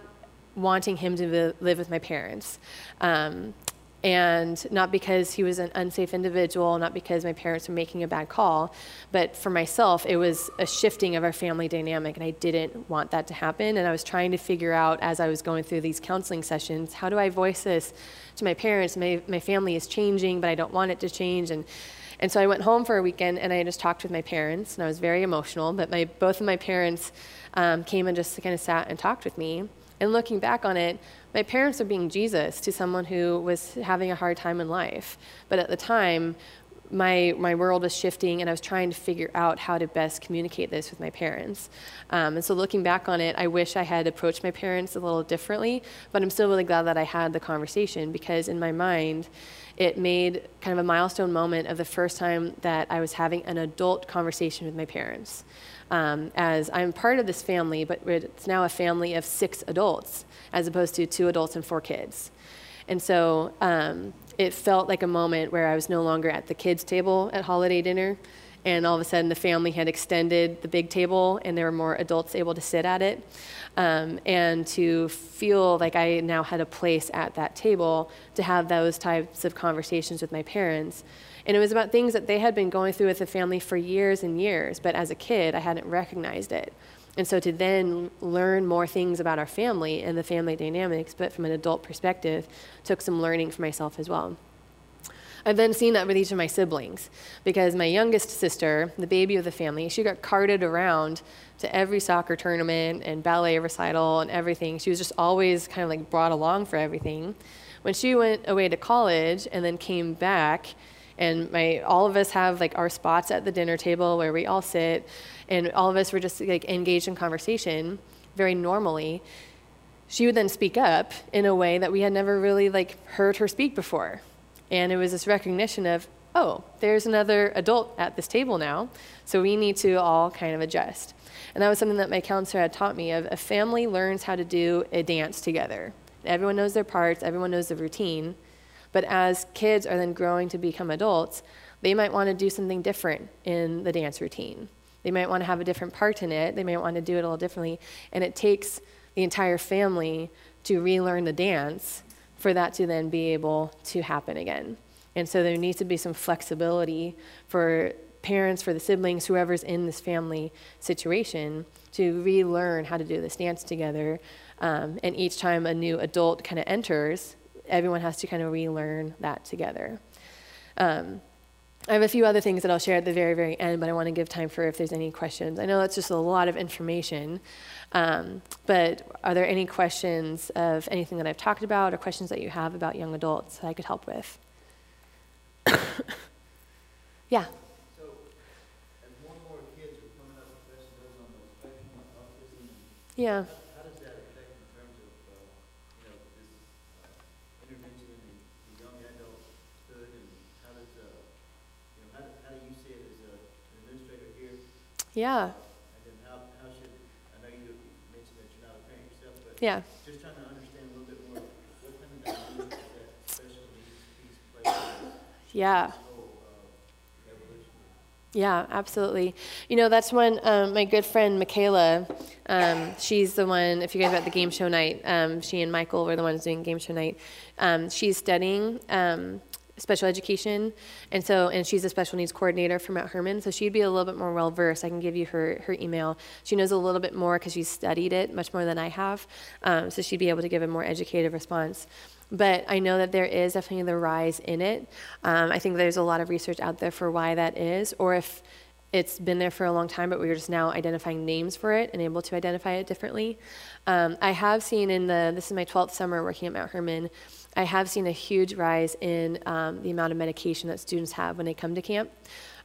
wanting him to live with my parents. Um, and not because he was an unsafe individual, not because my parents were making a bad call, but for myself, it was a shifting of our family dynamic, and I didn't want that to happen. And I was trying to figure out as I was going through these counseling sessions, how do I voice this to my parents? My, my family is changing, but I don't want it to change. And, and so I went home for a weekend and I just talked with my parents, and I was very emotional, but my, both of my parents um, came and just kind of sat and talked with me. And looking back on it, my parents were being Jesus to someone who was having a hard time in life. But at the time, my, my world was shifting and I was trying to figure out how to best communicate this with my parents. Um, and so looking back on it, I wish I had approached my parents a little differently, but I'm still really glad that I had the conversation because in my mind, it made kind of a milestone moment of the first time that I was having an adult conversation with my parents um, as I'm part of this family, but it's now a family of six adults as opposed to two adults and four kids. And so um, it felt like a moment where I was no longer at the kids' table at holiday dinner, and all of a sudden the family had extended the big table, and there were more adults able to sit at it. Um, and to feel like I now had a place at that table to have those types of conversations with my parents and it was about things that they had been going through with the family for years and years, but as a kid, I hadn't recognized it. And so to then learn more things about our family and the family dynamics, but from an adult perspective, took some learning for myself as well. I've then seen that with each of my siblings because my youngest sister, the baby of the family, she got carted around to every soccer tournament and ballet recital and everything. She was just always kind of like brought along for everything. When she went away to college and then came back, and my all of us have like our spots at the dinner table where we all sit. And all of us were just like engaged in conversation very normally. She would then speak up in a way that we had never really like heard her speak before. And it was this recognition of oh there's another adult at this table now. So we need to all kind of adjust. And that was something that my counselor had taught me of a family learns how to do a dance together. Everyone knows their parts, everyone knows the routine. But as kids are then growing to become adults, they might want to do something different in the dance routine. They might want to have a different part in it. They might want to do it a little differently. And it takes the entire family to relearn the dance for that to then be able to happen again. And so there needs to be some flexibility for parents, for the siblings, whoever's in this family situation to relearn how to do this dance together. Um, and each time a new adult kind of enters, everyone has to kind of relearn that together. Um, I have a few other things that I'll share at the very, very end, but I want to give time for if there's any questions. I know that's just a lot of information, um, but are there any questions of anything that I've talked about or questions that you have about young adults that I could help with? yeah. So, as more and more kids are coming up with those on the spectrum of autism, Yeah. how does that affect in terms of, uh, you know, this uh, intervention in the, the young adulthood, and how does, uh, you know, how do, how do you see it as a, an administrator here? Yeah. And then how, how should, I know you mentioned that you're not a parent yourself, but Yeah. just trying to understand a little bit more, what kind of dynamic that special needs piece plays Yeah. whole, uh. Yeah, absolutely. You know, that's when um, my good friend Michaela, um, she's the one, if you guys are at the game show night, um, she and Michael were the ones doing game show night. Um, she's studying um, special education, and so, and she's a special needs coordinator for Mount Hermon, so she'd be a little bit more well versed. I can give you her, her email. She knows a little bit more because she's studied it much more than I have, um, so she'd be able to give a more educated response but I know that there is definitely the rise in it. Um, I think there's a lot of research out there for why that is, or if it's been there for a long time, but we're just now identifying names for it and able to identify it differently. Um, I have seen in the, this is my 12th summer working at Mount Hermon, I have seen a huge rise in um, the amount of medication that students have when they come to camp.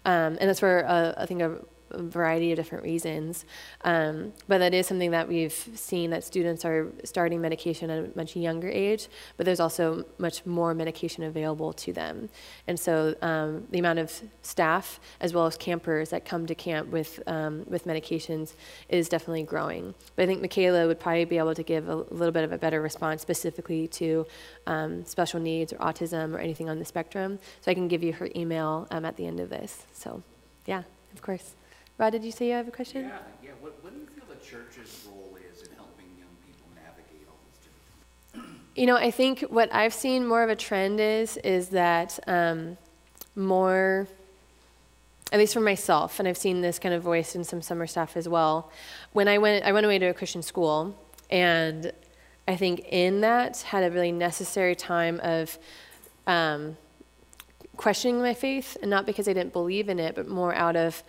Um, and that's where uh, I think, a, variety of different reasons. Um, but that is something that we've seen that students are starting medication at a much younger age, but there's also much more medication available to them. And so um, the amount of staff as well as campers that come to camp with, um, with medications is definitely growing. But I think Michaela would probably be able to give a little bit of a better response specifically to um, special needs or autism or anything on the spectrum. So I can give you her email um, at the end of this. So, yeah, of course. Rod, did you say you have a question? Yeah, yeah, what, what do you feel the church's role is in helping young people navigate all this different? You know, I think what I've seen more of a trend is is that um, more, at least for myself, and I've seen this kind of voiced in some summer stuff as well. When I went, I went away to a Christian school, and I think in that had a really necessary time of um, questioning my faith, and not because I didn't believe in it, but more out of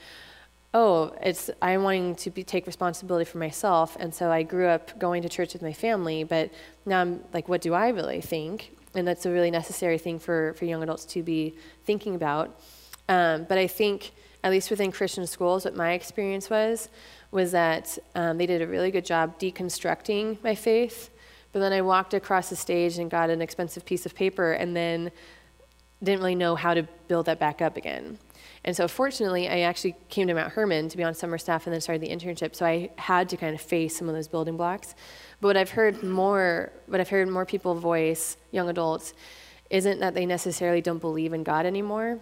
oh, it's I'm wanting to be, take responsibility for myself, and so I grew up going to church with my family, but now I'm like, what do I really think? And that's a really necessary thing for for young adults to be thinking about. Um, but I think, at least within Christian schools, what my experience was was that um, they did a really good job deconstructing my faith. But then I walked across the stage and got an expensive piece of paper, and then didn't really know how to build that back up again. And so, fortunately, I actually came to Mount Hermon to be on summer staff and then started the internship. So I had to kind of face some of those building blocks. But what I've heard more, what I've heard more people voice, young adults, isn't that they necessarily don't believe in God anymore,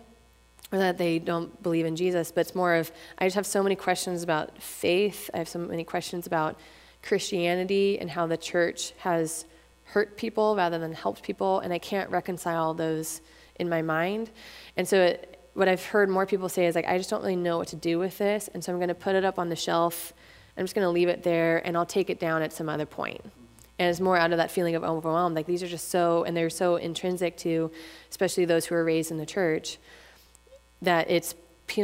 or that they don't believe in Jesus, but it's more of I just have so many questions about faith. I have so many questions about Christianity and how the church has hurt people rather than helped people, and I can't reconcile those in my mind. And so it, what I've heard more people say is like, I just don't really know what to do with this, and so I'm going to put it up on the shelf. I'm just going to leave it there, and I'll take it down at some other point. And it's more out of that feeling of overwhelmed. Like these are just so, and they're so intrinsic to, especially those who are raised in the church, that it's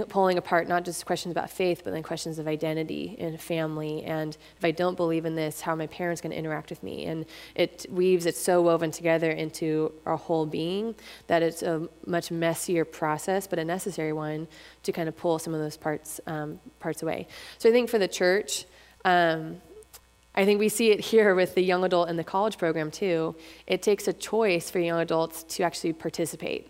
pulling apart not just questions about faith, but then questions of identity and family. And if I don't believe in this, how are my parents going to interact with me? And it weaves it's so woven together into our whole being that it's a much messier process, but a necessary one to kind of pull some of those parts um, parts away. So I think for the church. Um, I think we see it here with the young adult and the college program too. It takes a choice for young adults to actually participate.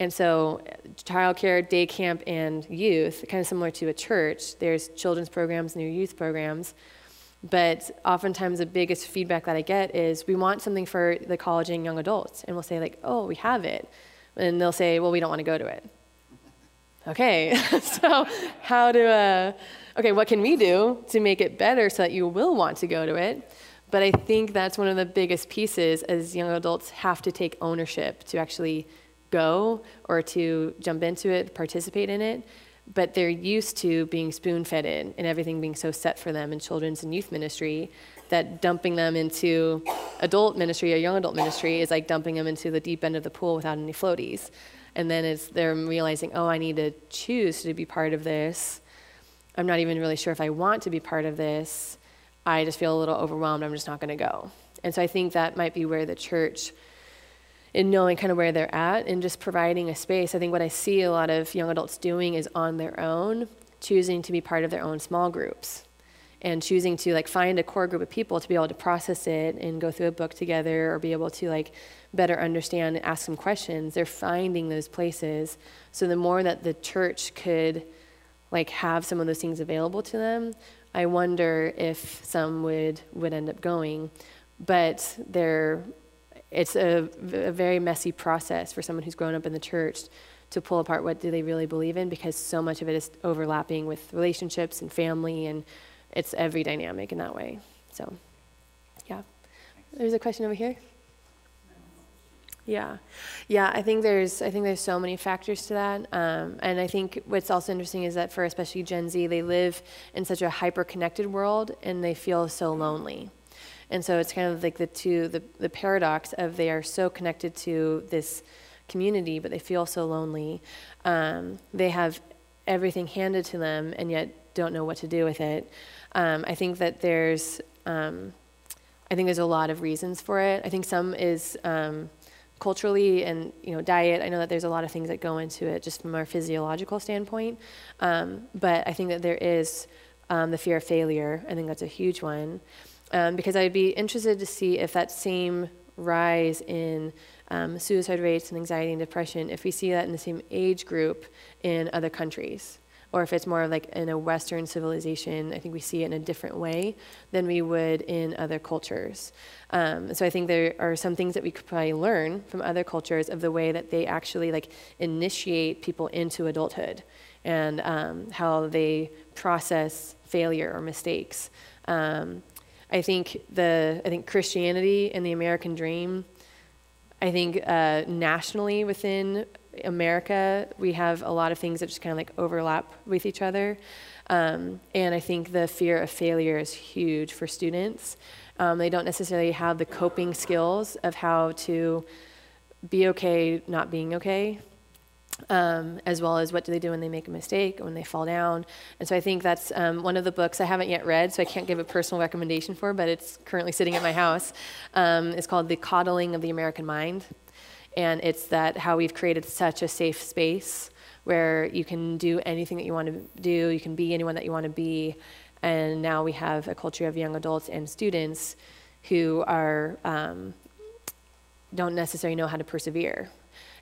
And so, childcare, day camp, and youth, kind of similar to a church, there's children's programs and youth programs. But oftentimes, the biggest feedback that I get is we want something for the college and young adults. And we'll say, like, oh, we have it. And they'll say, well, we don't want to go to it. Okay, so how do, uh, okay, what can we do to make it better so that you will want to go to it? But I think that's one of the biggest pieces as young adults have to take ownership to actually go or to jump into it, participate in it. But they're used to being spoon fed in and everything being so set for them in children's and youth ministry that dumping them into adult ministry or young adult ministry is like dumping them into the deep end of the pool without any floaties. And then it's they're realizing, oh, I need to choose to be part of this. I'm not even really sure if I want to be part of this. I just feel a little overwhelmed. I'm just not going to go. And so I think that might be where the church, in knowing kind of where they're at and just providing a space, I think what I see a lot of young adults doing is on their own, choosing to be part of their own small groups and choosing to like find a core group of people to be able to process it and go through a book together or be able to like better understand and ask some questions. They're finding those places. So the more that the church could like have some of those things available to them i wonder if some would would end up going. But they're it's a, a very messy process for someone who's grown up in the church to pull apart what do they really believe in because so much of it is overlapping with relationships and family and it's every dynamic in that way. So, yeah. There's a question over here. Yeah, yeah. I think there's I think there's so many factors to that, um, and I think what's also interesting is that for especially Gen Z, they live in such a hyper-connected world, and they feel so lonely. And so it's kind of like the two the, the paradox of they are so connected to this community, but they feel so lonely. Um, they have everything handed to them, and yet don't know what to do with it. Um, I think that there's, um, I think there's a lot of reasons for it. I think some is um, culturally and you know diet. I know that there's a lot of things that go into it just from our physiological standpoint. Um, but I think that there is um, the fear of failure. I think that's a huge one um, because I'd be interested to see if that same rise in um, suicide rates and anxiety and depression, if we see that in the same age group in other countries or if it's more like in a Western civilization, I think we see it in a different way than we would in other cultures. Um, so I think there are some things that we could probably learn from other cultures of the way that they actually like initiate people into adulthood and um, how they process failure or mistakes. I think the I think Christianity and the American dream. I think uh, nationally within America, we have a lot of things that just kind of like overlap with each other. Um, and I think the fear of failure is huge for students. Um, they don't necessarily have the coping skills of how to be okay not being okay, um, as well as what do they do when they make a mistake, when they fall down. And so I think that's um, one of the books I haven't yet read, so I can't give a personal recommendation for, but it's currently sitting at my house. Um, it's called The Coddling of the American Mind. And it's that how we've created such a safe space where you can do anything that you want to do, you can be anyone that you want to be. And now we have a culture of young adults and students who are um, don't necessarily know how to persevere.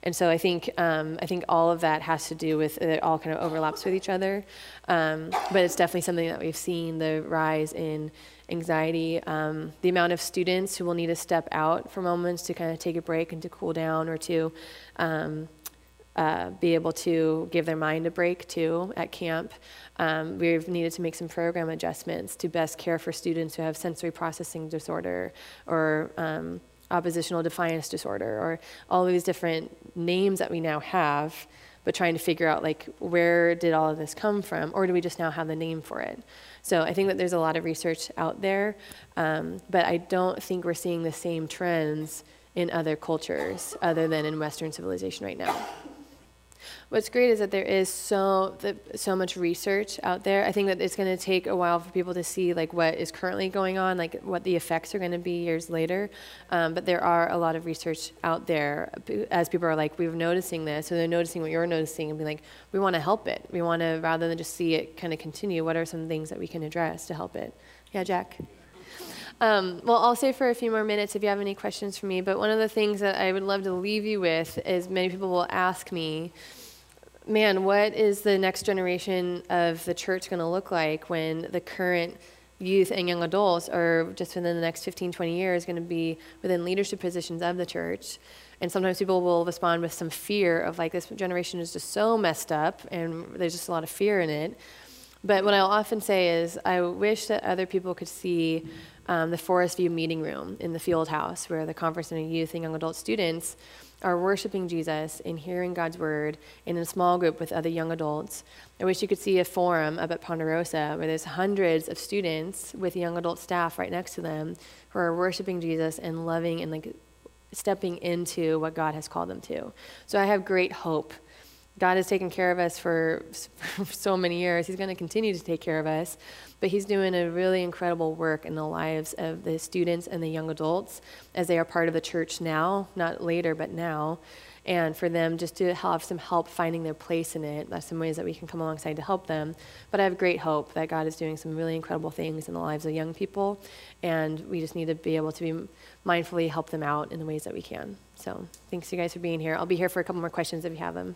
And so I think um, I think all of that has to do with it all kind of overlaps with each other. Um, but it's definitely something that we've seen the rise in anxiety, um, the amount of students who will need to step out for moments to kind of take a break and to cool down or to um, uh, be able to give their mind a break too at camp. Um, we've needed to make some program adjustments to best care for students who have sensory processing disorder or um, oppositional defiance disorder or all these different names that we now have but trying to figure out like where did all of this come from or do we just now have the name for it so I think that there's a lot of research out there, um, but I don't think we're seeing the same trends in other cultures other than in Western civilization right now. What's great is that there is so the, so much research out there. I think that it's going to take a while for people to see like what is currently going on, like what the effects are going to be years later. Um, but there are a lot of research out there as people are like, we're noticing this, so they're noticing what you're noticing, and be like, we want to help it. We want to rather than just see it kind of continue. What are some things that we can address to help it? Yeah, Jack. Um, well, I'll stay for a few more minutes if you have any questions for me. But one of the things that I would love to leave you with is many people will ask me man, what is the next generation of the church going to look like when the current youth and young adults are just within the next 15, 20 years going to be within leadership positions of the church. And sometimes people will respond with some fear of like, this generation is just so messed up and there's just a lot of fear in it. But what I'll often say is, I wish that other people could see um, the Forest View meeting room in the field house where the conference and youth and young adult students are worshiping Jesus and hearing God's word in a small group with other young adults. I wish you could see a forum up at Ponderosa where there's hundreds of students with young adult staff right next to them who are worshiping Jesus and loving and like stepping into what God has called them to. So I have great hope. God has taken care of us for, for so many years. He's going to continue to take care of us. But He's doing a really incredible work in the lives of the students and the young adults as they are part of the church now, not later, but now. And for them just to have some help finding their place in it. That's some ways that we can come alongside to help them. But I have great hope that God is doing some really incredible things in the lives of young people. And we just need to be able to be mindfully help them out in the ways that we can. So thanks you guys for being here. I'll be here for a couple more questions if you have them.